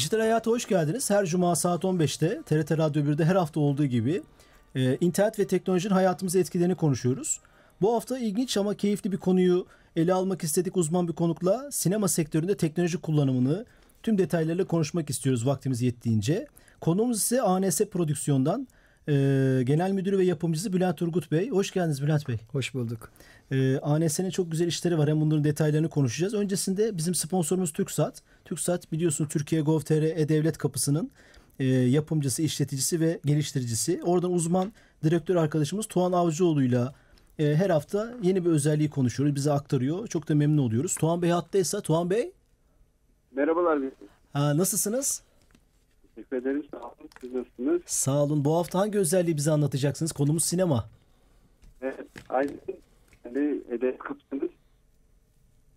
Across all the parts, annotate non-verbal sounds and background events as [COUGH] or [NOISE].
Dijital Hayat'a hoş geldiniz. Her cuma saat 15'te TRT Radyo 1'de her hafta olduğu gibi e, internet ve teknolojinin hayatımıza etkilerini konuşuyoruz. Bu hafta ilginç ama keyifli bir konuyu ele almak istedik uzman bir konukla. Sinema sektöründe teknoloji kullanımını tüm detaylarıyla konuşmak istiyoruz vaktimiz yettiğince. Konuğumuz ise ANS Prodüksiyon'dan e, Genel Müdürü ve Yapımcısı Bülent Turgut Bey. Hoş geldiniz Bülent Bey. Hoş bulduk. E, ANS'nin çok güzel işleri var. Hem bunların detaylarını konuşacağız. Öncesinde bizim sponsorumuz TürkSat. TürkSat biliyorsun Türkiye Gov.tr E-Devlet Kapısı'nın e, yapımcısı, işleticisi ve geliştiricisi. Oradan uzman direktör arkadaşımız Tuğan Avcıoğlu'yla e, her hafta yeni bir özelliği konuşuyoruz. Bize aktarıyor. Çok da memnun oluyoruz. Tuğan Bey hattaysa. Tuğan Bey. Merhabalar. Ha, nasılsınız? Teşekkür ederim. Sağ olun. Siz nasılsınız? Sağ olun. Bu hafta hangi özelliği bize anlatacaksınız? Konumuz sinema. Evet. Aynı kendi hedef kapısınız.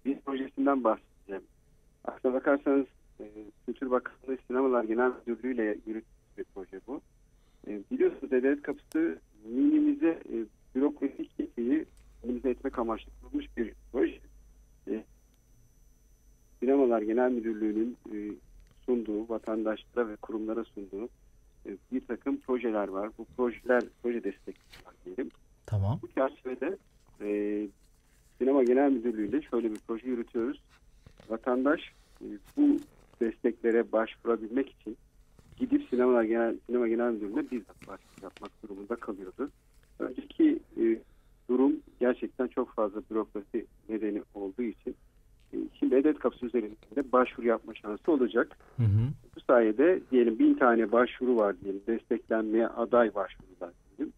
Bir projesinden bahsedeceğim. Aslına bakarsanız e, Kültür Bakanlığı Sinemalar Genel Müdürlüğü ile yürüttüğü bir proje bu. E, biliyorsunuz Devlet Kapısı minimize e, bürokratik yetkiyi minimize etmek amaçlı kurulmuş bir proje. E, Sinemalar Genel Müdürlüğü'nün e, sunduğu, vatandaşlara ve kurumlara sunduğu e, bir takım projeler var. Bu projeler, proje destekleri var diyelim. Tamam. Bu çerçevede e, Sinema Genel Müdürlüğü ile şöyle bir proje yürütüyoruz. Vatandaş e, bu desteklere başvurabilmek için gidip Sinema Genel, Sinema Genel Müdürlüğü'ne bizzat başvuru yapmak durumunda kalıyordu. Önceki e, durum gerçekten çok fazla bürokrasi nedeni olduğu için şimdi Edet Kapısı üzerinde başvuru yapma şansı olacak. Hı hı. Bu sayede diyelim bin tane başvuru var diyelim. Desteklenmeye aday başvurular diyelim.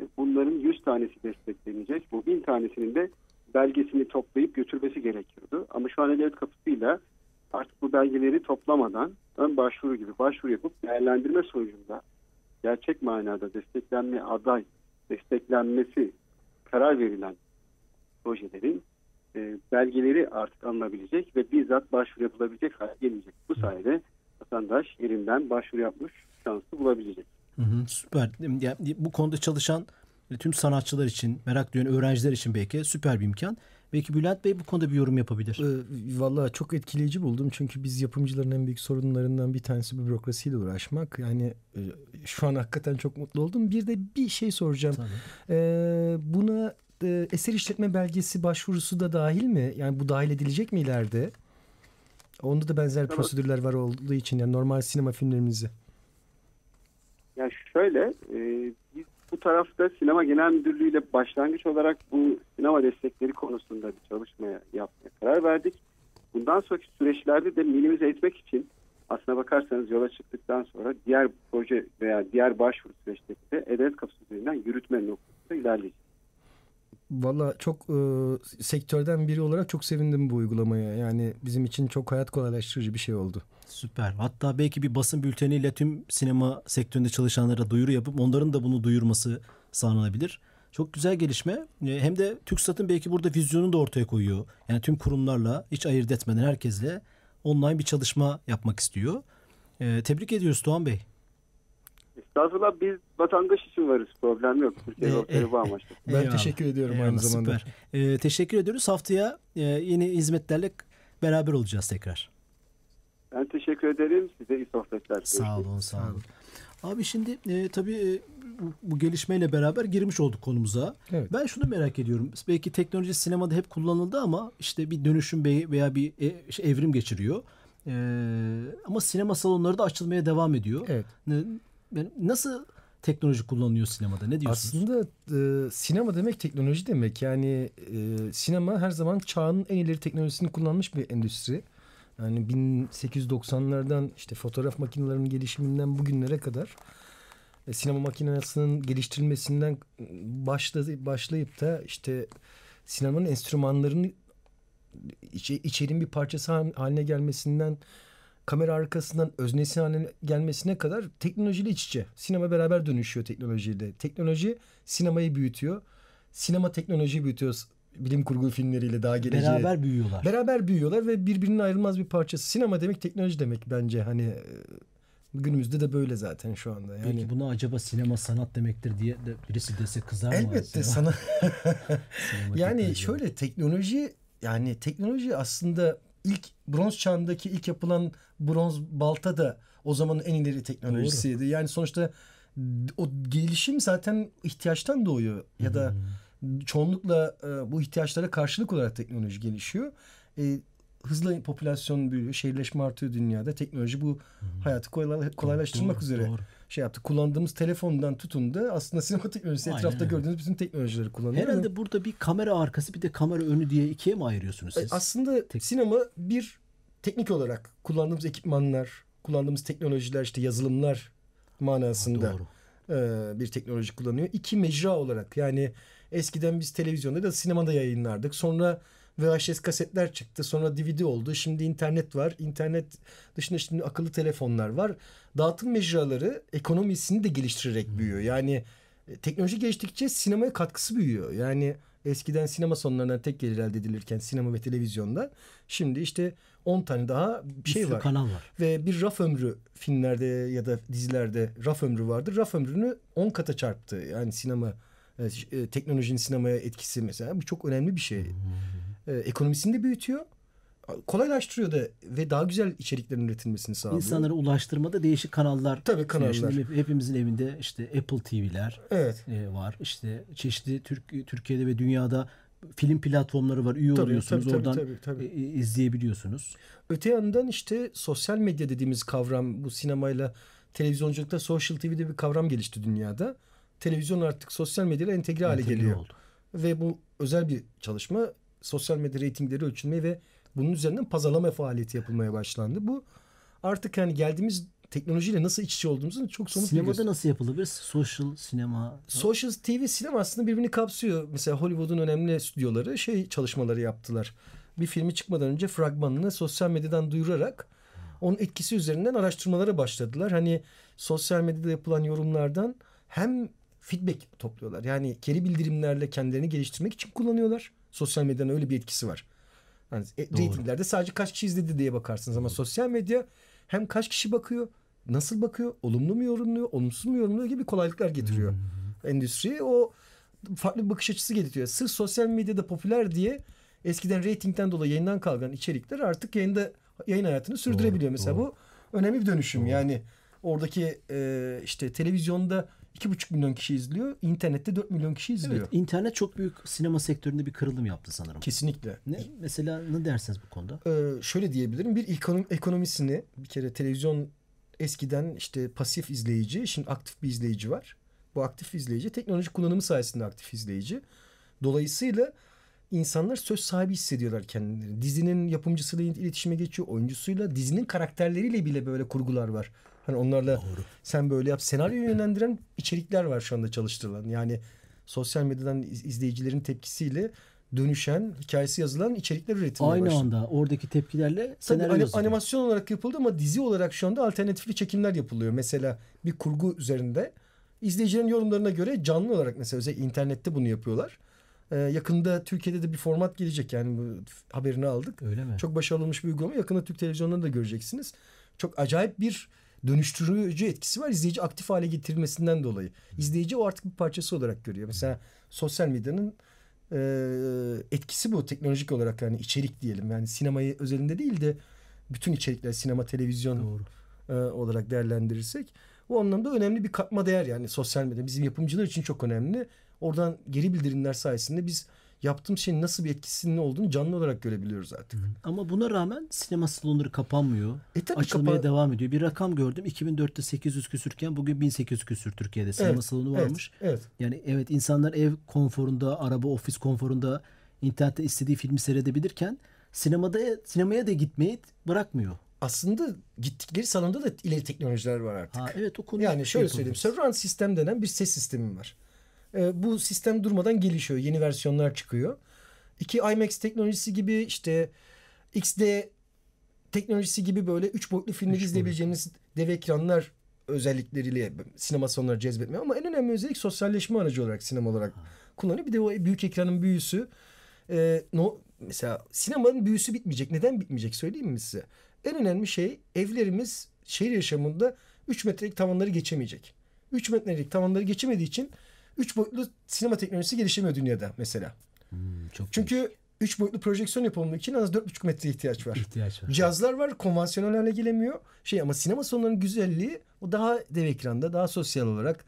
E, Bunların 100 tanesi desteklenecek. Bu bin tanesinin de belgesini toplayıp götürmesi gerekiyordu. Ama şu an Edet Kapısı'yla artık bu belgeleri toplamadan ön başvuru gibi başvuru yapıp değerlendirme sonucunda gerçek manada desteklenmeye aday desteklenmesi karar verilen projelerin e, belgeleri artık alınabilecek ve bizzat başvuru yapılabilecek hale gelecek. Bu sayede vatandaş yerinden başvuru yapmış şansı bulabilecek. Hı hı, süper. Yani bu konuda çalışan tüm sanatçılar için, merak duyan öğrenciler için belki süper bir imkan. Belki Bülent Bey bu konuda bir yorum yapabilir. Ee, Valla çok etkileyici buldum. Çünkü biz yapımcıların en büyük sorunlarından bir tanesi bu bürokrasiyle uğraşmak. Yani e, şu an hakikaten çok mutlu oldum. Bir de bir şey soracağım. Tabii. Ee, buna e, eser işletme belgesi başvurusu da dahil mi? Yani bu dahil edilecek mi ileride? Onda da benzer Tamam. prosedürler var olduğu için yani normal sinema filmlerimizi. Yani şöyle e, biz bu tarafta Sinema Genel Müdürlüğü ile başlangıç olarak bu sinema destekleri konusunda bir çalışmaya yapmaya karar verdik. Bundan sonraki süreçlerde de minimize etmek için aslına bakarsanız yola çıktıktan sonra diğer proje veya diğer başvuru süreçlerinde Edet Kapısı üzerinden yürütme noktasında ilerleyeceğiz. Valla çok e, sektörden biri olarak çok sevindim bu uygulamaya. Yani bizim için çok hayat kolaylaştırıcı bir şey oldu. Süper. Hatta belki bir basın bülteniyle tüm sinema sektöründe çalışanlara duyuru yapıp onların da bunu duyurması sağlanabilir. Çok güzel gelişme. E, Hem de TürkSat'ın belki burada vizyonunu da ortaya koyuyor. Yani tüm kurumlarla hiç ayırt etmeden herkesle online bir çalışma yapmak istiyor. E, tebrik ediyoruz Doğan Bey. Estağfurullah biz vatandaş için varız. Problem yok. Türkiye E, Yolları e, bu amaçla. Ben Eyvallah. teşekkür ediyorum aynı Eyvallah, zamanda. Süper. E, teşekkür ediyoruz. Haftaya e, yeni hizmetlerle beraber olacağız tekrar. Ben teşekkür ederim. Size iyi sohbetler. Sağ olun, sağ olun. Abi şimdi e, tabii e, bu, bu gelişmeyle beraber girmiş olduk konumuza. Evet. Ben şunu merak ediyorum. Belki teknoloji sinemada hep kullanıldı ama işte bir dönüşüm veya bir e, şey, evrim geçiriyor. E, ama sinema salonları da açılmaya devam ediyor. Evet. Ben- nasıl teknoloji kullanılıyor sinemada? Ne diyorsunuz? Aslında e, sinema demek teknoloji demek. Yani e, sinema her zaman çağın en ileri teknolojisini kullanmış bir endüstri. Yani 1890'lardan işte fotoğraf makinelerinin gelişiminden bugünlere kadar e, sinema makinesinin geliştirilmesinden başladı, başlayıp da işte sinemanın enstrümanlarının içi, içeriğin bir parçası hal- haline gelmesinden kamera arkasından öznesi haline gelmesine kadar teknolojiyle iç içe. Sinema beraber dönüşüyor teknolojiyle. Teknoloji sinemayı büyütüyor. Sinema teknolojiyi büyütüyor bilim kurgu filmleriyle daha geleceğe. Beraber büyüyorlar. Beraber büyüyorlar ve birbirinin ayrılmaz bir parçası. Sinema demek teknoloji demek bence hani e, günümüzde de böyle zaten şu anda. Yani Peki buna acaba sinema sanat demektir diye de birisi dese kızar mı? elbette sana [LAUGHS] yani teknoloji. şöyle teknoloji yani teknoloji aslında ilk bronz çağındaki ilk yapılan bronz balta da o zamanın en ileri teknolojisiydi. Yani sonuçta o gelişim zaten ihtiyaçtan doğuyor ya da çoğunlukla e, bu ihtiyaçlara karşılık olarak teknoloji gelişiyor. E, hızla popülasyon büyüyor, şehirleşme artıyor dünyada. Teknoloji bu hayatı kolay- kolaylaştırmak Doğru, üzere doğru. Şey yaptı. Kullandığımız telefondan tutun da aslında sinema teknolojisi Aynen etrafta gördüğünüz bütün teknolojileri kullanıyor. Herhalde burada bir kamera arkası bir de kamera önü diye ikiye mi ayırıyorsunuz E, siz? Aslında Tek- sinema bir teknik olarak kullandığımız ekipmanlar, kullandığımız teknolojiler, işte yazılımlar manasında Doğru. e, bir teknoloji kullanıyor. İki mecra olarak yani eskiden biz televizyonda da sinemada yayınlardık. Sonra VHS kasetler çıktı. Sonra DVD oldu. Şimdi internet var. İnternet dışında şimdi akıllı telefonlar var. Dağıtım mecraları ekonomisini de geliştirerek büyüyor. Yani e, teknoloji geliştikçe sinemaya katkısı büyüyor. Yani eskiden sinema sonlarından tek gelir elde edilirken sinema ve televizyonda şimdi işte 10 tane daha bir Bir şey var. kanal var. Ve bir raf ömrü filmlerde ya da dizilerde raf ömrü vardır. Raf ömrünü 10 kata çarptı. Yani sinema e, e, teknolojinin sinemaya etkisi mesela bu çok önemli bir şey. E, ekonomisini de büyütüyor. Kolaylaştırıyor da ve daha güzel içeriklerin üretilmesini sağlıyor. İnsanlara ulaştırmada değişik kanallar. Tabii kanallar. Şimdi hepimizin evinde işte Apple TV'ler Evet. e, var. İşte çeşitli Türk Türkiye'de ve dünyada film platformları var. Üye Tabii, oluyorsunuz. tabii, tabii, Oradan tabii, tabii. e, e, izleyebiliyorsunuz. Öte yandan işte sosyal medya dediğimiz kavram bu sinemayla televizyonculukta social TV'de bir kavram gelişti dünyada. Televizyon artık sosyal medyayla entegre hale Entegre geliyor. oldu. Ve bu özel bir çalışma. Sosyal medya reytingleri ölçülmeye ve bunun üzerinden pazarlama faaliyeti yapılmaya başlandı. Bu artık yani geldiğimiz teknolojiyle nasıl iç içe olduğumuzun çok somut Sinemada göster- nasıl yapılabilir? Social sinema. Social TV sinema aslında birbirini kapsıyor. Mesela Hollywood'un önemli stüdyoları şey çalışmaları yaptılar. Bir filmi çıkmadan önce fragmanını sosyal medyadan duyurarak onun etkisi üzerinden araştırmalara başladılar. Hani sosyal medyada yapılan yorumlardan hem feedback topluyorlar. Yani geri bildirimlerle kendilerini geliştirmek için kullanıyorlar. Sosyal medyanın öyle bir etkisi var. Yani e, Doğru. reytinglerde sadece kaç kişi izledi diye bakarsınız ama sosyal medya hem kaç kişi bakıyor, nasıl bakıyor, olumlu mu yorumluyor, olumsuz mu yorumluyor gibi kolaylıklar getiriyor endüstriye. O farklı bir bakış açısı getiriyor. Sırf sosyal medyada popüler diye eskiden reytingden dolayı yayından kalkan içerikler artık yayında yayın hayatını sürdürebiliyor. Mesela bu önemli bir dönüşüm. Yani oradaki e, işte televizyonda iki buçuk milyon kişi izliyor, internette 4 milyon kişi izliyor. Evet, internet çok büyük sinema sektöründe bir kırılım yaptı sanırım. Kesinlikle. Ne mesela ne dersiniz bu konuda? Ee, şöyle diyebilirim. Bir ekonom- ekonomisini bir kere televizyon eskiden işte pasif izleyici, şimdi aktif bir izleyici var. Bu aktif izleyici teknoloji kullanımı sayesinde aktif izleyici. Dolayısıyla insanlar söz sahibi hissediyorlar kendilerini. Dizinin yapımcısıyla iletişime geçiyor, oyuncusuyla, dizinin karakterleriyle bile böyle kurgular var. Hani onlarla sen böyle yap. Senaryo yönlendiren içerikler var şu anda çalıştırılan. Yani sosyal medyadan iz- izleyicilerin tepkisiyle dönüşen, hikayesi yazılan içerikler üretilmeye Aynı başladı. anda oradaki tepkilerle Tabii senaryo ani- yazılıyor. animasyon olarak yapıldı ama dizi olarak şu anda alternatifli çekimler yapılıyor. Mesela bir kurgu üzerinde izleyicilerin yorumlarına göre canlı olarak mesela özellikle internette bunu yapıyorlar. Ee, yakında Türkiye'de de bir format gelecek yani bu haberini aldık. Öyle mi? Çok başarılı olmuş bir uygulama. Yakında Türk televizyonlarında da göreceksiniz. Çok acayip bir dönüştürücü etkisi var izleyici aktif hale getirilmesinden dolayı. İzleyici o artık bir parçası olarak görüyor. Mesela sosyal medyanın e, etkisi bu teknolojik olarak yani içerik diyelim. Yani sinemayı özelinde değil de bütün içerikler sinema, televizyon Doğru. e, olarak değerlendirirsek o anlamda önemli bir katma değer yani sosyal medya bizim yapımcılar için çok önemli. Oradan geri bildirimler sayesinde biz yaptığım şeyin nasıl bir etkisinin olduğunu canlı olarak görebiliyoruz artık. Ama buna rağmen sinema salonları kapanmıyor. E tabii Açılmaya kapa- devam ediyor. Bir rakam gördüm. 2004'te 800 küsürken bugün 1800 küsür Türkiye'de sinema Evet, salonu evet, varmış. Evet. Yani evet insanlar ev konforunda, araba ofis konforunda internette istediği filmi seyredebilirken sinemada sinemaya da gitmeyi bırakmıyor. Aslında gittikleri salonda da ileri teknolojiler var artık. Ha evet o konu Yani şöyle söyleyeyim. Surround sistem denen bir ses sistemi var. Ee, bu sistem durmadan gelişiyor. Yeni versiyonlar çıkıyor. İki IMAX teknolojisi gibi işte XD teknolojisi gibi böyle üç boyutlu filmi Üç izleyebileceğimiz dev ekranlar özellikleriyle sinema sonları cezbetmiyor. Ama en önemli özellik sosyalleşme aracı olarak sinema olarak kullanıyor. Bir de o büyük ekranın büyüsü. Ee, no, mesela sinemanın büyüsü bitmeyecek. Neden bitmeyecek söyleyeyim mi size? En önemli şey evlerimiz şehir yaşamında 3 metrelik tavanları geçemeyecek. 3 metrelik tavanları geçemediği için 3 boyutlu sinema teknolojisi gelişemiyor dünyada mesela. Hmm, çok Çünkü 3 boyutlu projeksiyon yapımı için en az 4,5 metre ihtiyaç var. ihtiyaç var. Cihazlar var konvansiyonel hale gelemiyor. Şey ama sinema salonlarının güzelliği o daha dev ekranda daha sosyal olarak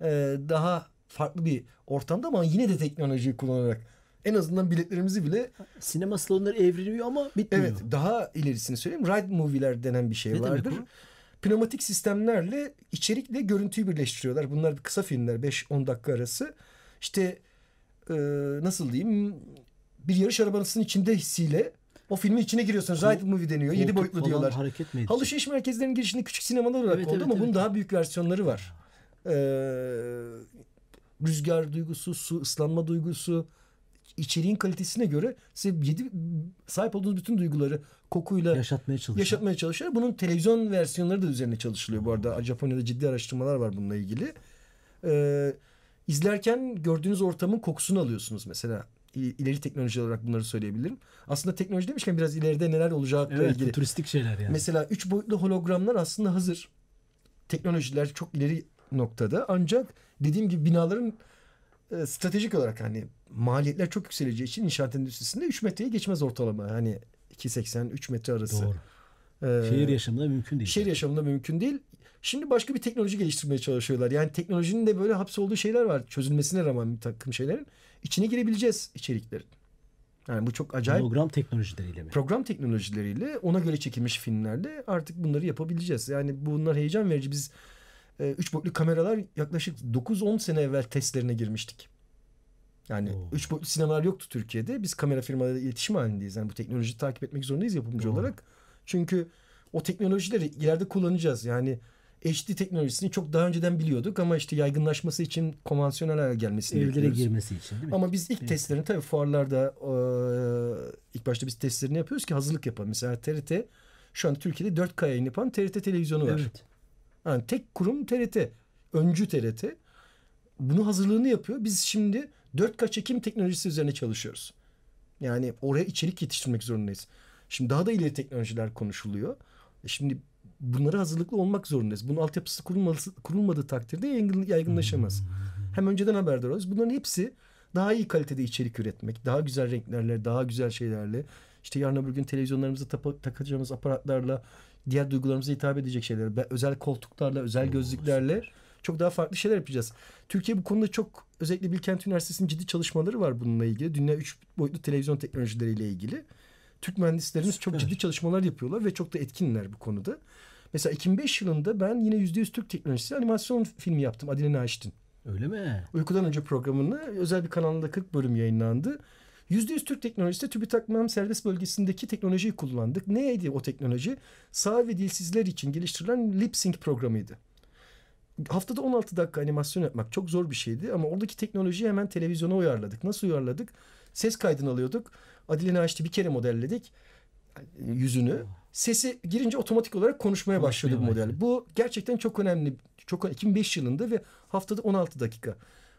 e, daha farklı bir ortamda ama yine de teknolojiyi kullanarak en azından biletlerimizi bile Sinema salonları evriliyor ama bitmiyor. evet daha ilerisini söyleyeyim. Ride movie'ler denen bir şey Ne demek vardır. Pneumatik sistemlerle içerikle görüntüyü birleştiriyorlar. Bunlar kısa filmler 5-10 dakika arası. İşte e, nasıl diyeyim bir yarış arabasının içinde hissiyle o filmin içine giriyorsun. Ride movie deniyor. 7 Koltuk boyutlu falan diyorlar. Hareket mi? Alışveriş merkezlerinin girişinde küçük sinemalar olarak Evet, oldu evet, ama evet. bunun daha büyük versiyonları var. Ee, rüzgar duygusu, su ıslanma duygusu, içeriğin kalitesine göre size yedi, sahip olduğunuz bütün duyguları kokuyla yaşatmaya çalışıyor. yaşatmaya çalışıyor. Bunun televizyon versiyonları da üzerine çalışılıyor bu arada. Japonya'da ciddi araştırmalar var bununla ilgili. Ee, izlerken gördüğünüz ortamın kokusunu alıyorsunuz mesela. İleri teknoloji olarak bunları söyleyebilirim. Aslında teknoloji demişken biraz ileride neler olacakla Evet, ilgili. turistik şeyler yani. Mesela üç boyutlu hologramlar aslında hazır. Teknolojiler çok ileri noktada. Ancak dediğim gibi binaların e, stratejik olarak hani maliyetler çok yükseleceği için inşaat endüstrisinde 3 metreye geçmez ortalama. Hani 2.80 3 metre arası. Doğru. Ee, Şehir yaşamında mümkün değil. şehir yaşamında mümkün değil. Şimdi başka bir teknoloji geliştirmeye çalışıyorlar. Yani teknolojinin de böyle hapsolduğu şeyler var. Çözülmesine rağmen bir takım şeylerin. içine girebileceğiz içeriklerin. Yani bu çok acayip Hologram teknolojileriyle mi? program teknolojileriyle ona göre çekilmiş filmlerle artık bunları yapabileceğiz. Yani bunlar heyecan verici. Biz e, üç boyutlu kameralar yaklaşık 9-10 sene evvel testlerine girmiştik. Yani Oo. üç boyutlu sinemalar yoktu Türkiye'de. Biz kamera firmalarıyla iletişim halindeyiz. Yani bu teknolojiyi takip etmek zorundayız yapımcı Doğru. olarak. Çünkü o teknolojileri ileride kullanacağız. Yani HD teknolojisini çok daha önceden biliyorduk ama işte yaygınlaşması için konvansiyonel hale gelmesini Evlere bekliyoruz. girmesi için değil mi? Ama biz ilk Evet. testlerini tabii fuarlarda eee, ilk başta biz testlerini yapıyoruz ki hazırlık yapalım. Mesela TRT şu an Türkiye'de 4K yayın yapan TRT televizyonu var. Evet. Yani tek kurum TRT. Öncü TRT. Bunu hazırlığını yapıyor. Biz şimdi 4K çekim teknolojisi üzerine çalışıyoruz. Yani oraya içerik yetiştirmek zorundayız. Şimdi daha da ileri teknolojiler konuşuluyor. E Şimdi bunlara hazırlıklı olmak zorundayız. Bunun altyapısı kurulmadığı, kurulmadığı takdirde yaygın, yaygınlaşamaz. Hem önceden haberdar oluruz. Bunların hepsi daha iyi kalitede içerik üretmek, daha güzel renklerle, daha güzel şeylerle, işte yarın öbür gün televizyonlarımıza tapa- takacağımız aparatlarla, diğer duygularımıza hitap edecek şeyler, özel koltuklarla, özel gözlüklerle çok daha farklı şeyler yapacağız. Türkiye bu konuda çok özellikle Bilkent Üniversitesi'nin ciddi çalışmaları var bununla ilgili. Dünya üç boyutlu televizyon teknolojileriyle ilgili. Türk mühendislerimiz çok Süper. ciddi çalışmalar yapıyorlar ve çok da etkinler bu konuda. Mesela 2005 yılında ben yine %100 Türk teknolojisi animasyon filmi yaptım Adile Naşit'in. Öyle mi? Uykudan önce programını özel bir kanalda 40 bölüm yayınlandı. %100 Türk teknolojisi TÜBİTAK MAM serbest bölgesindeki teknolojiyi kullandık. Neydi o teknoloji? Sağ ve dilsizler için geliştirilen lip sync programıydı. Haftada 16 dakika animasyon yapmak çok zor bir şeydi ama oradaki teknolojiyi hemen televizyona uyarladık. Nasıl uyarladık? Ses kaydını alıyorduk. Adile Naşit'i bir kere modelledik yüzünü. Sesi girince otomatik olarak konuşmaya başladı bu model. Bu gerçekten çok önemli. Çok 2005 yılında ve haftada 16 dakika.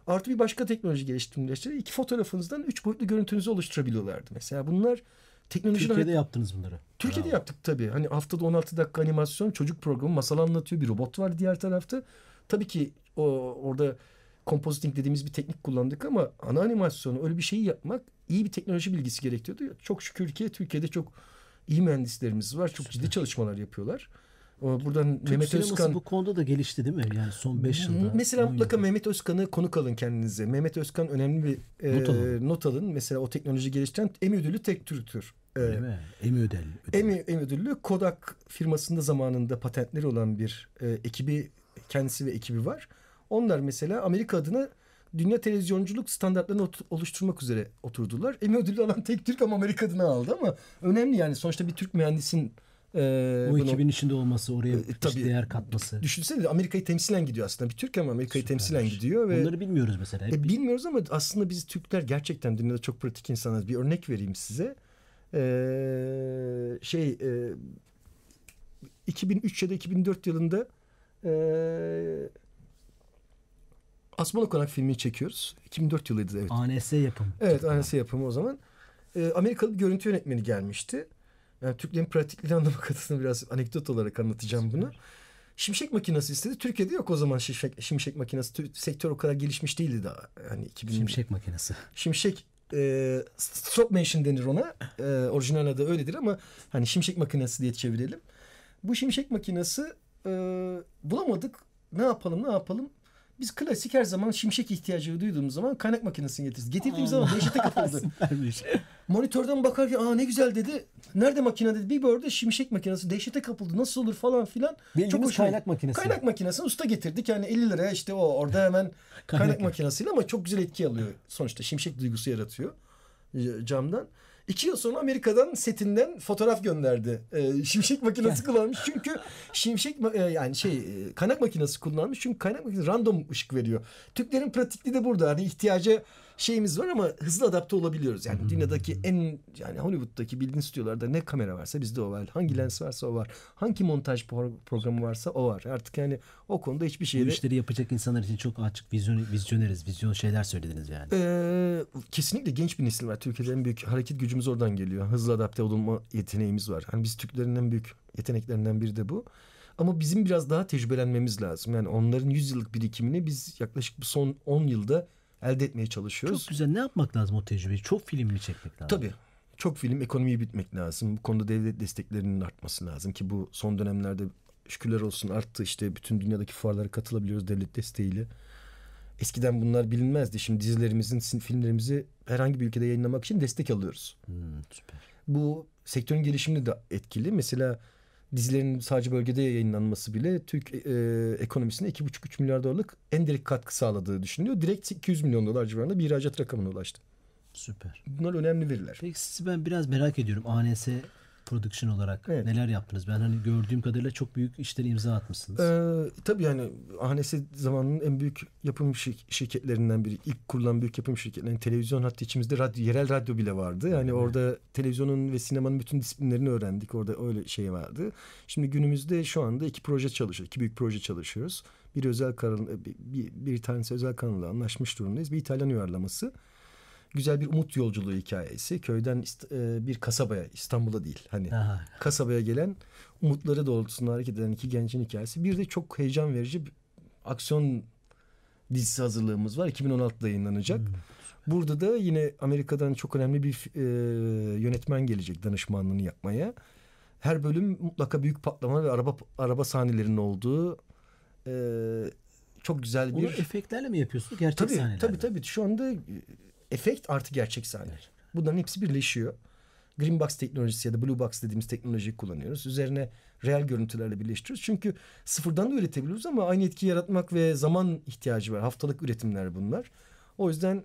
Artı bir başka teknoloji geliştirmişler. İki fotoğrafınızdan üç boyutlu görüntünüzü oluşturabiliyorlardı. Mesela bunlar teknolojinin Türkiye'de yaptınız bunları. Türkiye'de Bravo. yaptık tabii. Hani haftada 16 dakika animasyon, çocuk programı, masal anlatıyor. Bir robot var diğer tarafta. Tabii ki o orada compositing dediğimiz bir teknik kullandık ama ana animasyonu öyle bir şeyi yapmak iyi bir teknoloji bilgisi gerekiyordu. Çok şükür ki Türkiye'de çok iyi mühendislerimiz var. Çok ciddi çalışmalar yapıyorlar. Buradan Türk Mehmet Özkan bu konuda da gelişti değil mi? Yani son 5 yılda. Mesela 10 mutlaka yılda. Mehmet Özkan'ı konuk alın kendinize. Mehmet Özkan önemli bir e, Not alın. not alın. Mesela o teknoloji geliştiren Emmy ödüllü tek Türktür. E, Öyle mi? Emmy ödel. ödel. Emmy, Emmy ödüllü Kodak firmasında zamanında patentleri olan bir e, ekibi kendisi ve ekibi var. Onlar mesela Amerika adına dünya televizyonculuk standartlarını oluşturmak üzere oturdular. Emmy ödülü alan tek Türk ama Amerika adına aldı ama önemli yani sonuçta bir Türk mühendisin e, O bunu- ekibin içinde olması, oraya E, tabii. değer katması. Düşünsene Amerika'yı temsilen gidiyor aslında. Bir Türk ama Amerika'yı Süper. temsilen gidiyor ve Bunları bilmiyoruz mesela. E, bilmiyoruz ama aslında biz Türkler gerçekten dünyada çok pratik insanlarız. Bir örnek vereyim size. Ee, şey e, 2003 ya da 2004 yılında e, Asmalı Konak filmini çekiyoruz. 2004 yılıydı evet. ANS yapımı. Evet ANS yapımı o zaman. E, Amerikalı bir görüntü yönetmeni gelmişti. Yani Türklerin pratikliğini [LAUGHS] anlamak adına biraz anekdot olarak anlatacağım bunu. Şimşek makinesi istedi. Türkiye'de yok o zaman şimşek, şimşek makinesi. Sektör o kadar gelişmiş değildi daha. Yani 2000 Şimşek makinesi. Şimşek e, stop motion denir ona. E, orijinal adı öyledir ama hani şimşek makinesi diye çevirelim. Bu şimşek makinesi e, bulamadık. Ne yapalım ne yapalım? Biz klasik her zaman şimşek ihtiyacı duyduğumuz zaman kaynak makinesini getiririz. Getirdiğimiz zaman dehşete kapıldı. [LAUGHS] Monitörden bakarken aa ne güzel dedi. Nerede makine dedi. Bir gördü şimşek makinesi dehşete kapıldı. Nasıl olur falan filan. Bildiğimiz hoşuma kaynak makinesi. Kaynak makinesini usta getirdik. Yani 50 liraya işte o orada hemen [LAUGHS] kaynak, Kaynak. makinesiyle ama çok güzel etki alıyor. Sonuçta şimşek duygusu yaratıyor e, camdan. İki yıl sonra Amerika'dan setinden fotoğraf gönderdi. Ee, şimşek makinesi [LAUGHS] kullanmış çünkü şimşek e, yani şey e, kaynak makinesi kullanmış çünkü kaynak makinesi random ışık veriyor. Türklerin pratikliği de burada. Hani ihtiyaca şeyimiz var ama hızlı adapte olabiliyoruz. Yani dünyadaki en yani Hollywood'daki bildiğin stüdyolarda ne kamera varsa bizde o var. Hangi lens varsa o var. Hangi montaj pro- programı varsa o var. Artık yani o konuda hiçbir Bu şeyde işleri yapacak insanlar için çok açık vizyon, vizyoneriz. Vizyon şeyler söylediniz yani. Ee, kesinlikle genç bir nesil var. Türkiye'de en büyük hareket gücümüz oradan geliyor. Hızlı adapte olunma yeteneğimiz var. Hani biz Türklerin en büyük yeteneklerinden biri de bu. Ama bizim biraz daha tecrübelenmemiz lazım. Yani onların 100 yıllık birikimini biz yaklaşık bu son 10 yılda elde etmeye çalışıyoruz. Çok güzel. Ne yapmak lazım o tecrübeyi? Çok film mi çekmek lazım? Tabii. Çok film ekonomiyi bitmek lazım. Bu konuda devlet desteklerinin artması lazım ki bu son dönemlerde şükürler olsun arttı. İşte bütün dünyadaki fuarlara katılabiliyoruz devlet desteğiyle. Eskiden bunlar bilinmezdi. Şimdi dizilerimizin, filmlerimizi herhangi bir ülkede yayınlamak için destek alıyoruz. Hmm, süper. Bu sektörün gelişimini de etkili. Mesela dizilerin sadece bölgede yayınlanması bile Türk e, ekonomisine 2,5-3 milyar dolarlık en direkt katkı sağladığı düşünülüyor. Direkt 200 milyon dolar civarında bir ihracat rakamına ulaştı. Süper. Bunlar önemli veriler. Peki sizi ben biraz merak ediyorum. ANS Production olarak Evet. neler yaptınız? Ben hani gördüğüm kadarıyla çok büyük işlere imza atmışsınız. Ee, tabii yani ANS zamanının en büyük yapım şir- şirketlerinden biri. İlk kurulan büyük yapım şirketlerinden televizyon hatta içimizde radyo, yerel radyo bile vardı. Yani orada televizyonun ve sinemanın bütün disiplinlerini öğrendik. Orada öyle şey vardı. Şimdi günümüzde şu anda iki proje çalışıyoruz. iki büyük proje çalışıyoruz. Bir özel kanal, bir, bir, bir tanesi özel kanalla anlaşmış durumdayız. Bir İtalyan uyarlaması. Güzel bir umut yolculuğu hikayesi. Köyden e, bir kasabaya, İstanbul'a değil. Hani Aha. kasabaya gelen umutları doğrultusunda hareket eden iki gencin hikayesi. Bir de çok heyecan verici bir aksiyon dizisi hazırlığımız var. 2016'da yayınlanacak. Burada da yine Amerika'dan çok önemli bir e, yönetmen gelecek danışmanlığını yapmaya. Her bölüm mutlaka büyük patlama ve araba araba sahnelerinin olduğu e, çok güzel bir efektlerle mi yapıyorsunuz? Gerçek tabii, sahnelerle tabii tabii şu anda e, efekt artı gerçek sahne. Bunların hepsi birleşiyor. Green Box teknolojisi ya da Blue Box dediğimiz teknolojiyi kullanıyoruz. Üzerine real görüntülerle birleştiriyoruz. Çünkü sıfırdan da üretebiliyoruz ama aynı etki yaratmak ve zaman ihtiyacı var. Haftalık üretimler bunlar. O yüzden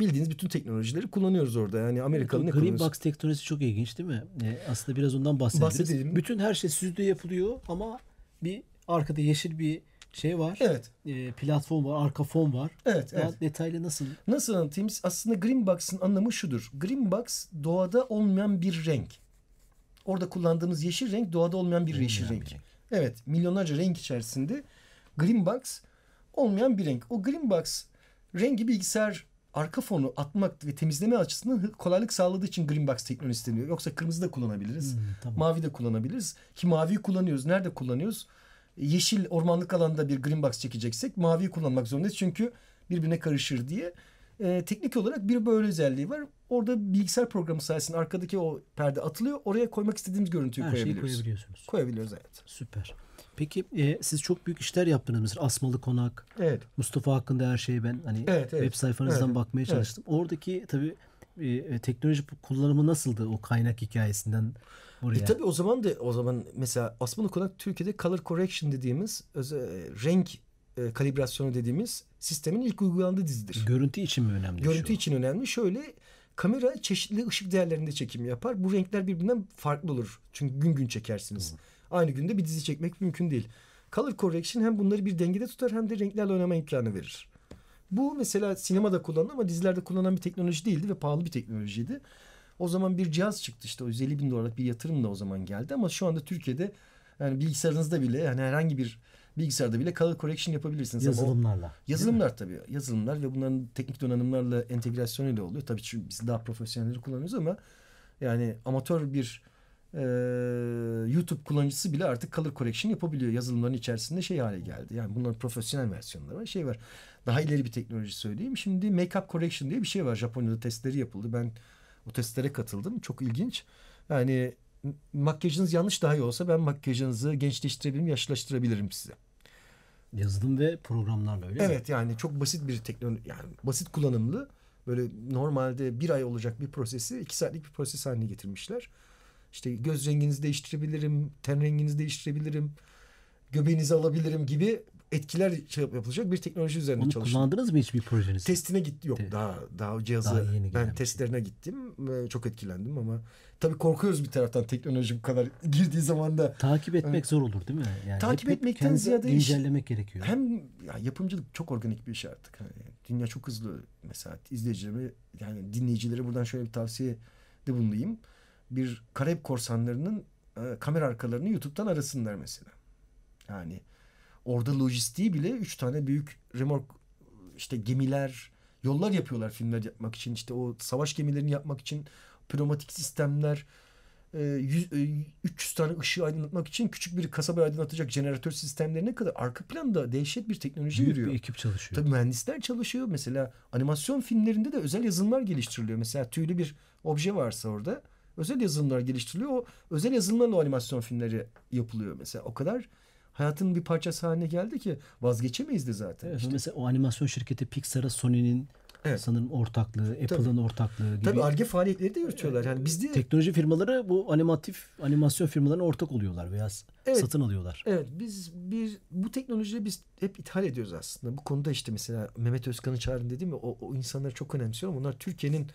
bildiğiniz bütün teknolojileri kullanıyoruz orada. Yani Amerikalı Evet, Green Box teknolojisi çok ilginç değil mi? E, aslında biraz ondan. Bahsedelim. Bütün her şey stüdyoda yapılıyor ama bir arkada yeşil bir şey var. Evet. E, platform var, arka fon var. Evet, Daha evet. detaylı nasıl? Nasıl anlatayım? Aslında Green Box'ın anlamı şudur. Green Box doğada olmayan bir renk. Orada kullandığımız yeşil renk doğada olmayan bir yeşil renk. bir renk. Evet, milyonlarca renk içerisinde Green Box olmayan bir renk. O Green Box rengi bilgisayar arka fonu atmak ve temizleme açısından kolaylık sağladığı için Green Box teknolojisi deniyor. Yoksa kırmızı da kullanabiliriz. Hmm, tamam. Mavi de kullanabiliriz. Ki maviyi kullanıyoruz. Nerede kullanıyoruz? Yeşil ormanlık alanda bir green box çekeceksek maviyi kullanmak zorundayız. Çünkü birbirine karışır diye. Ee, teknik olarak bir böyle özelliği var. Orada bilgisayar programı sayesinde arkadaki o perde atılıyor. Oraya koymak istediğimiz görüntüyü Her şeyi koyabiliyoruz. koyabiliyorsunuz. Koyabiliyoruz evet. Süper. Peki e, siz çok büyük işler yaptınız mesela Asmalı Konak, Evet. Mustafa hakkında her şeyi ben hani Evet, evet. web sayfanızdan Evet, bakmaya evet. çalıştım. Oradaki tabii e, teknoloji kullanımı nasıldı o kaynak hikayesinden buraya? E tabii o zaman da o zaman mesela Osmanlı Konak Türkiye'de color correction dediğimiz öze- renk e, kalibrasyonu dediğimiz sistemin ilk uygulandığı dizidir. Görüntü için mi önemli? Görüntü şu? için önemli. Şöyle kamera çeşitli ışık değerlerinde çekim yapar. Bu renkler birbirinden farklı olur. Çünkü gün gün çekersiniz. Aynı günde bir dizi çekmek mümkün değil. Color correction hem bunları bir dengede tutar hem de renklerle oynama imkanı verir. Bu mesela sinemada kullanılan ama dizilerde kullanılan bir teknoloji değildi ve pahalı bir teknolojiydi. O zaman bir cihaz çıktı işte o 150 bin dolarlık bir yatırımla o zaman geldi ama şu anda Türkiye'de Yani bilgisayarınızda bile yani herhangi bir bilgisayarda bile color correction yapabilirsiniz. Ama o- Yazılımlarla. Yazılımlar tabii. Yazılımlar ve bunların teknik donanımlarla entegrasyonuyla oluyor. Tabii çünkü biz daha profesyonelleri kullanıyoruz ama yani amatör bir e, YouTube kullanıcısı bile artık color correction yapabiliyor. Yazılımların içerisinde şey hale geldi. Yani bunların profesyonel versiyonları var. Şey var. Daha ileri bir teknoloji söyleyeyim. Şimdi make-up correction diye bir şey var. Japonya'da testleri yapıldı. Ben o testlere katıldım. Çok ilginç. Yani makyajınız yanlış dahi olsa ben makyajınızı gençleştirebilirim, yaşlaştırabilirim size. Yazılım ve programlarla öyle mi? Evet yani çok basit bir teknoloji yani basit kullanımlı böyle normalde bir ay olacak bir prosesi iki saatlik bir proses haline getirmişler. İşte göz renginizi değiştirebilirim, ten renginizi değiştirebilirim, göbeğinizi alabilirim gibi etkiler şey yapılacak bir teknoloji üzerinde Onu çalışıyor. kullandınız mı hiç bir projeniz? Testine gitti yok daha daha cihazı Daha yeni ben gelen bir testlerine gittim çok etkilendim ama tabii korkuyoruz bir taraftan teknoloji bu kadar girdiği zaman da Takip etmek Evet. zor olur değil mi? Yani Takip etmekten ziyade güncellemek gerekiyor. Hem ya yapımcılık çok organik bir iş artık. Hani dünya çok hızlı. Mesela izleyicilerime yani dinleyicilere buradan şöyle bir tavsiye de bulunayım. Bir Karayip korsanlarının e, kamera arkalarını YouTube'dan arasınlar mesela. Yani orada lojistiği bile üç tane büyük remork işte gemiler yollar yapıyorlar filmler yapmak için. işte o savaş gemilerini yapmak için pneumatik sistemler e, yüz- e, 300 tane ışığı aydınlatmak için küçük bir kasaba aydınlatacak jeneratör sistemlerine kadar arka planda dehşet bir teknoloji Büyük yürüyor. bir ekip çalışıyor. Tabii mühendisler çalışıyor. Mesela animasyon filmlerinde de özel yazılımlar geliştiriliyor. Mesela tüylü bir obje varsa orada özel yazılımlar geliştiriliyor. O özel yazılımlarla o animasyon filmleri yapılıyor. Mesela o kadar hayatın bir parçası haline geldi ki vazgeçemeyiz de zaten. Evet, İşte Mesela o animasyon şirketi Pixar'a Sony'nin Evet. sanırım ortaklığı, Apple'ın ortaklığı gibi. Tabii ARGE faaliyetleri de yürütüyorlar. Yani bizde Teknoloji firmaları bu animatif animasyon firmalarına ortak oluyorlar veya Evet. satın alıyorlar. Evet biz bir bu teknolojiyi biz hep ithal ediyoruz aslında. Bu konuda işte mesela Mehmet Özkan'ı çağırın dedim ya o, o insanları çok önemsiyorum. Onlar Türkiye'nin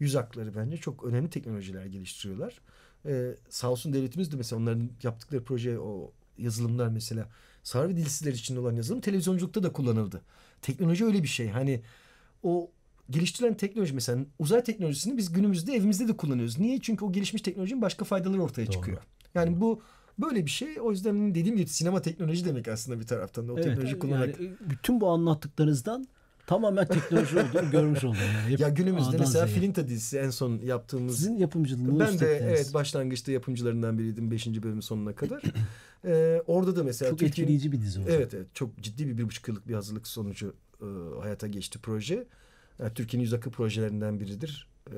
yüz hakları bence çok önemli teknolojiler geliştiriyorlar. Ee, sağ olsun devletimiz de mesela onların yaptıkları proje o yazılımlar mesela sağır ve dilsizler için olan yazılım televizyonculukta da kullanıldı. Teknoloji öyle bir şey. Hani o geliştirilen teknoloji mesela uzay teknolojisini biz günümüzde evimizde de kullanıyoruz. Niye? Çünkü o gelişmiş teknolojinin başka faydaları ortaya Doğru. çıkıyor. Yani bu böyle bir şey. O yüzden dediğim gibi sinema teknoloji demek aslında bir taraftan da. O teknoloji yani kullanarak. bütün bu anlattıklarınızdan tamamen teknoloji olduğunu görmüş oldum. Yani. Hep Ya günümüzde A'dan mesela Z'ye. Filinta dizisi en son yaptığımız Sizin yapımcılığınız ben de evet başlangıçta yapımcılarından biriydim 5. bölümün sonuna kadar. [CLEARS THROAT] Ee, orada da mesela çok Türkiye'nin- etkileyici bir dizi oldu. Evet evet çok ciddi bir bir buçuk yıllık bir hazırlık sonucu e, hayata geçti proje. Yani Türkiye'nin yüz akı projelerinden biridir. E,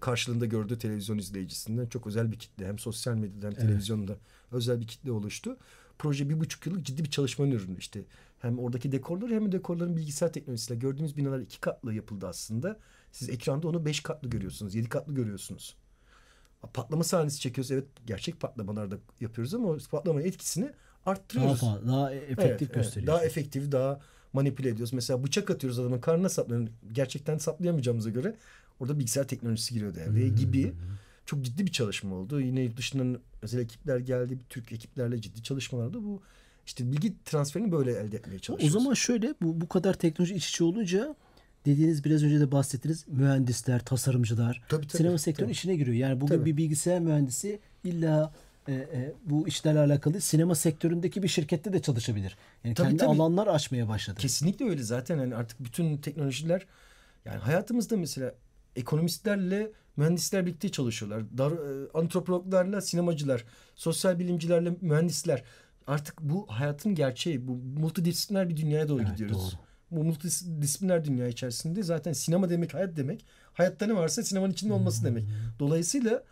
karşılığında gördüğü televizyon izleyicisinden çok özel bir kitle hem sosyal medyada hem Evet. televizyonda özel bir kitle oluştu. Proje bir buçuk yıllık ciddi bir çalışmanın ürünü işte. Hem oradaki dekorları hem de dekorların bilgisayar teknolojisiyle gördüğümüz binalar iki katlı yapıldı aslında. Siz ekranda onu beş katlı görüyorsunuz, yedi katlı görüyorsunuz. Patlama sahnesi çekiyoruz. Evet gerçek patlamalar da yapıyoruz ama patlamanın etkisini Daha arttırıyoruz. fazla, daha efektif gösteriyor. Daha efektif, daha manipüle ediyoruz. Mesela bıçak atıyoruz adamın karnına saplıyoruz. Gerçekten saplayamayacağımıza göre orada bilgisayar teknolojisi giriyor devreye Hmm. gibi. Çok ciddi bir çalışma oldu. Yine yurt dışından özel ekipler geldi. Türk ekiplerle ciddi çalışmalarda bu işte bilgi transferini böyle elde etmeye O çalışıyoruz. zaman şöyle bu bu kadar teknoloji iç içe olunca dediğiniz biraz önce de bahsettiniz mühendisler, tasarımcılar Tabii, tabii, sinema sektörünün tabii. içine giriyor. Yani bugün Tabii. bir bilgisayar mühendisi illa e, e, bu işlerle alakalı sinema sektöründeki bir şirkette de çalışabilir. Yani Tabii, kendi tabii. alanlar açmaya başladı. Kesinlikle öyle zaten yani artık bütün teknolojiler yani hayatımızda mesela ekonomistlerle mühendisler birlikte çalışıyorlar. Dar, e, antropologlarla sinemacılar, sosyal bilimcilerle mühendisler. Artık bu hayatın gerçeği. Bu multidisipliner bir dünyaya doğru Evet, gidiyoruz. doğru. Bu multidisipliner dünya içerisinde zaten sinema demek hayat demek. Hayatta ne varsa sinemanın içinde olması demek. Dolayısıyla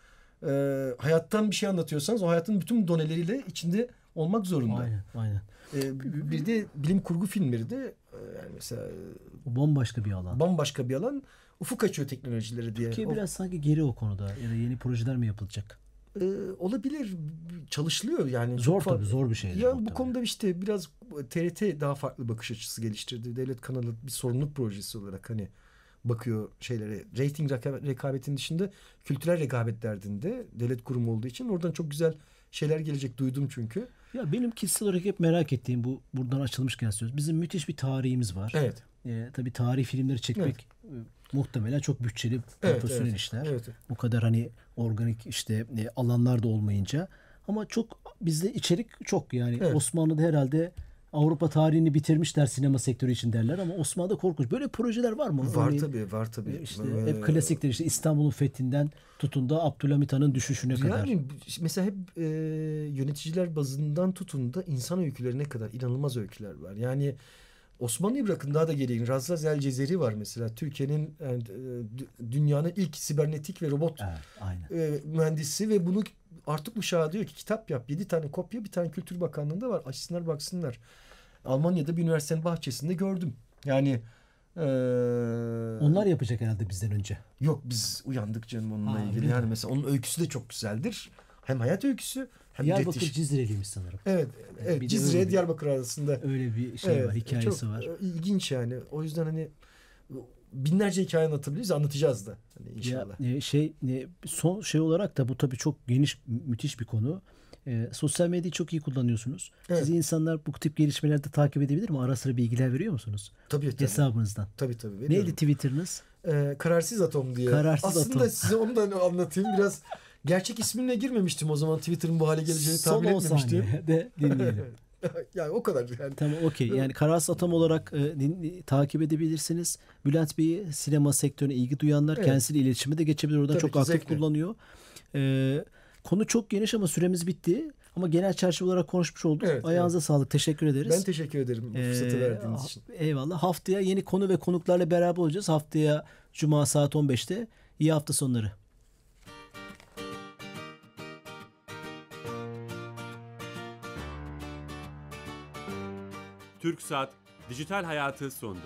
e, hayattan bir şey anlatıyorsanız o hayatın bütün doneleriyle içinde olmak zorunda. Aynen, aynen. E, bir de bilim kurgu filmleri de e, yani mesela O bambaşka bir alan. bambaşka bir alan ufuk açıyor teknolojileri diye. Türkiye O- biraz sanki geri o konuda ya da yeni projeler mi yapılacak? E, olabilir çalışılıyor yani. Zor tabii zor bir şey. Ya bu konuda işte biraz TRT daha farklı bakış açısı geliştirdi. Devlet kanalı bir sorumluluk projesi olarak hani bakıyor şeylere. Rating reka- rekabetin dışında kültürel rekabet derdinde devlet kurumu olduğu için oradan çok güzel şeyler gelecek duydum çünkü. Ya benim kişisel olarak hep merak ettiğim bu buradan açılmışken söz. Bizim müthiş bir tarihimiz var. Evet. Ee, tabii tarih filmleri çekmek e, muhtemelen çok bütçeli, profesyonel evet. işler. Evet. Bu kadar hani organik işte e, alanlar da olmayınca. Ama çok bizde içerik çok yani Evet. Osmanlı'da herhalde Avrupa tarihini bitirmişler sinema sektörü için derler ama Osmanlı'da korkunç. Böyle projeler var mı? Var Örneğin, tabii, var tabii. İşte Ee, hep klasiktir işte İstanbul'un fethinden tutun da Abdülhamit Han'ın düşüşüne kadar. Yani mesela hep e, yöneticiler bazından tutun da insan öykülerine kadar inanılmaz öyküler var. Yani Osmanlı'yı bırakın daha da geriye. Razraz El Cezeri var mesela. Türkiye'nin yani, e, dü- dünyanın ilk sibernetik ve robot Evet, aynen. e, mühendisi ve bunu artık uşağı diyor ki kitap yap. Yedi tane kopya bir tane Kültür Bakanlığı'nda var. Açsınlar baksınlar. Almanya'da bir üniversitenin bahçesinde gördüm. Yani e, Onlar yapacak herhalde bizden önce. Yok biz uyandık canım onunla Ha, ilgili. Yani mesela onun öyküsü de çok güzeldir. Hem hayat öyküsü hem Diyarbakır diretiş. Cizreliymiş sanırım. Evet, evet Bir Cizre Diyarbakır arasında. Öyle bir şey Evet, var, hikayesi çok var. e, ilginç yani. O yüzden hani binlerce hikaye anlatabiliriz, anlatacağız da hani Ya, inşallah. e, şey e, son şey olarak da bu tabii çok geniş mü- müthiş bir konu. E, sosyal medyayı çok iyi kullanıyorsunuz. Evet. Sizi insanlar bu tip gelişmelerde takip edebilir mi? Ara sıra bilgiler veriyor musunuz? tabii tabii. Hesabınızdan. Tabii tabii. Neydi veriyorum. Twitter'ınız? Ee, kararsız atom diye. Kararsız Aslında Atom. size onu da anlatayım biraz. [LAUGHS] Gerçek ismimle girmemiştim o zaman Twitter'ın bu hale geleceğini Son tahmin 10 etmemiştim. saniyede [LAUGHS] dinleyelim. [LAUGHS] yani o kadar yani. tamam okey. Yani Kararsız Atom olarak e, din- takip edebilirsiniz. Bülent Bey'i sinema sektörüne ilgi duyanlar Evet. kendisiyle iletişime de geçebilir. Oradan Tabii çok aktif kullanıyor. E, konu çok geniş ama süremiz bitti. Ama genel çerçeve olarak konuşmuş olduk. Evet, Ayağınıza sağlık. Teşekkür ederiz. Ben teşekkür ederim bu fırsatı Ee, verdiğiniz için. Eyvallah. Haftaya yeni konu ve konuklarla beraber olacağız. Haftaya Cuma saat 15'te. İyi hafta sonları. Türksat Dijital Hayatı sundu.